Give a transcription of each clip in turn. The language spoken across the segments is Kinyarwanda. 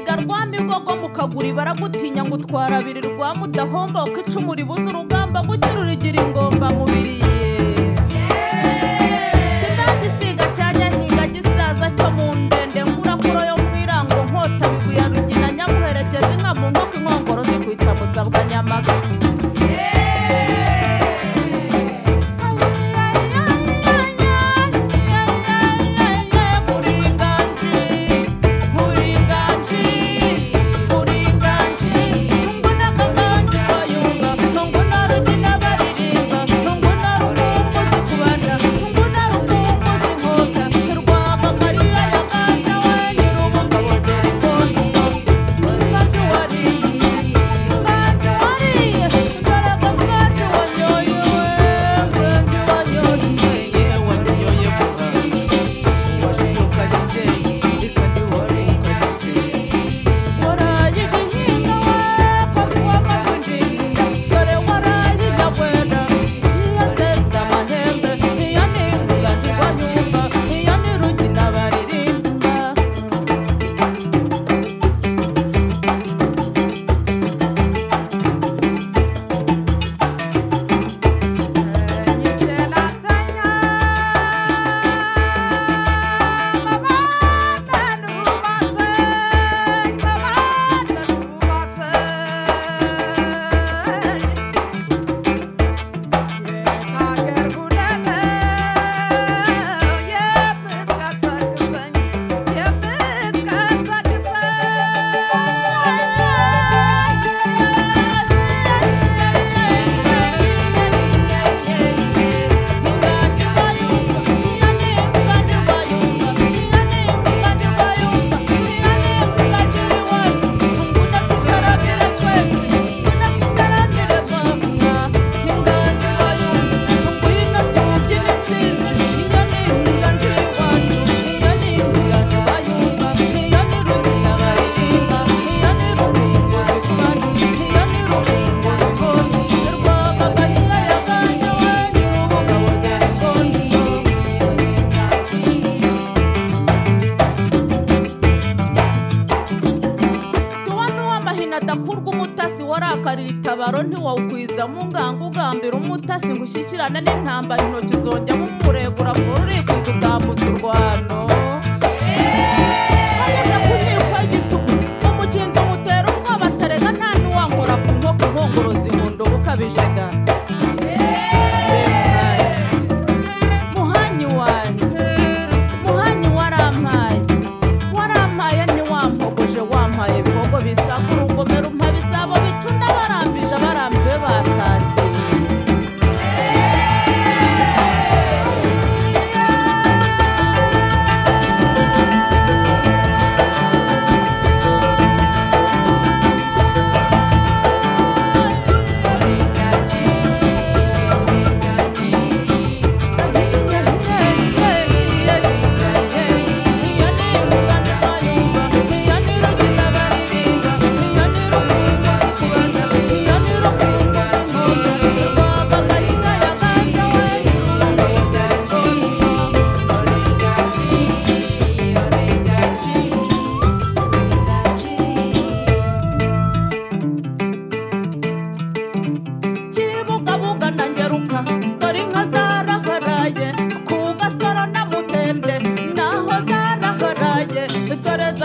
nyabugogo mukagura baragutinya ngo utwara abiri rwa mudahomba uko icumu ribuze urugamba gukira urigira ingomba mubiri ndagisiga cya nyahinga gisaza cyo mu ndende murakuro yo mu irango nkota bigwi ya rugina nyamuherekeza inka mu nkoko inkongoro zikwita musabwa nyamaga warakarira itabaro ntiwawukwiza mu ngango ugambira umutasi ngo ushyikirane n'intambara intoki uzongemo umuregura vuba urikwiza utambutse urwano.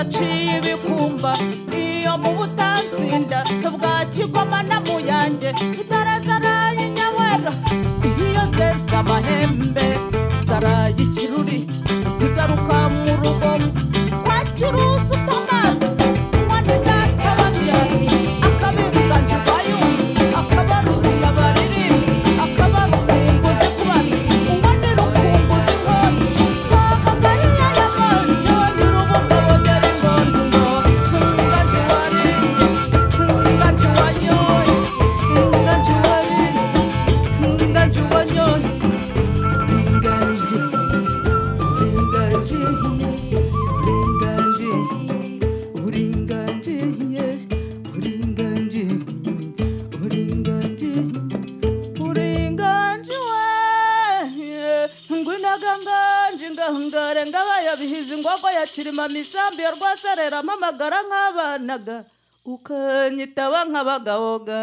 aciye ibikumba iyo mu butansinda tubwakigoma na mu ya bihizi ingogo ya kirima misambi ya rwaserera amagara nk'abanaga. Ukanyitaba nk'abagaboga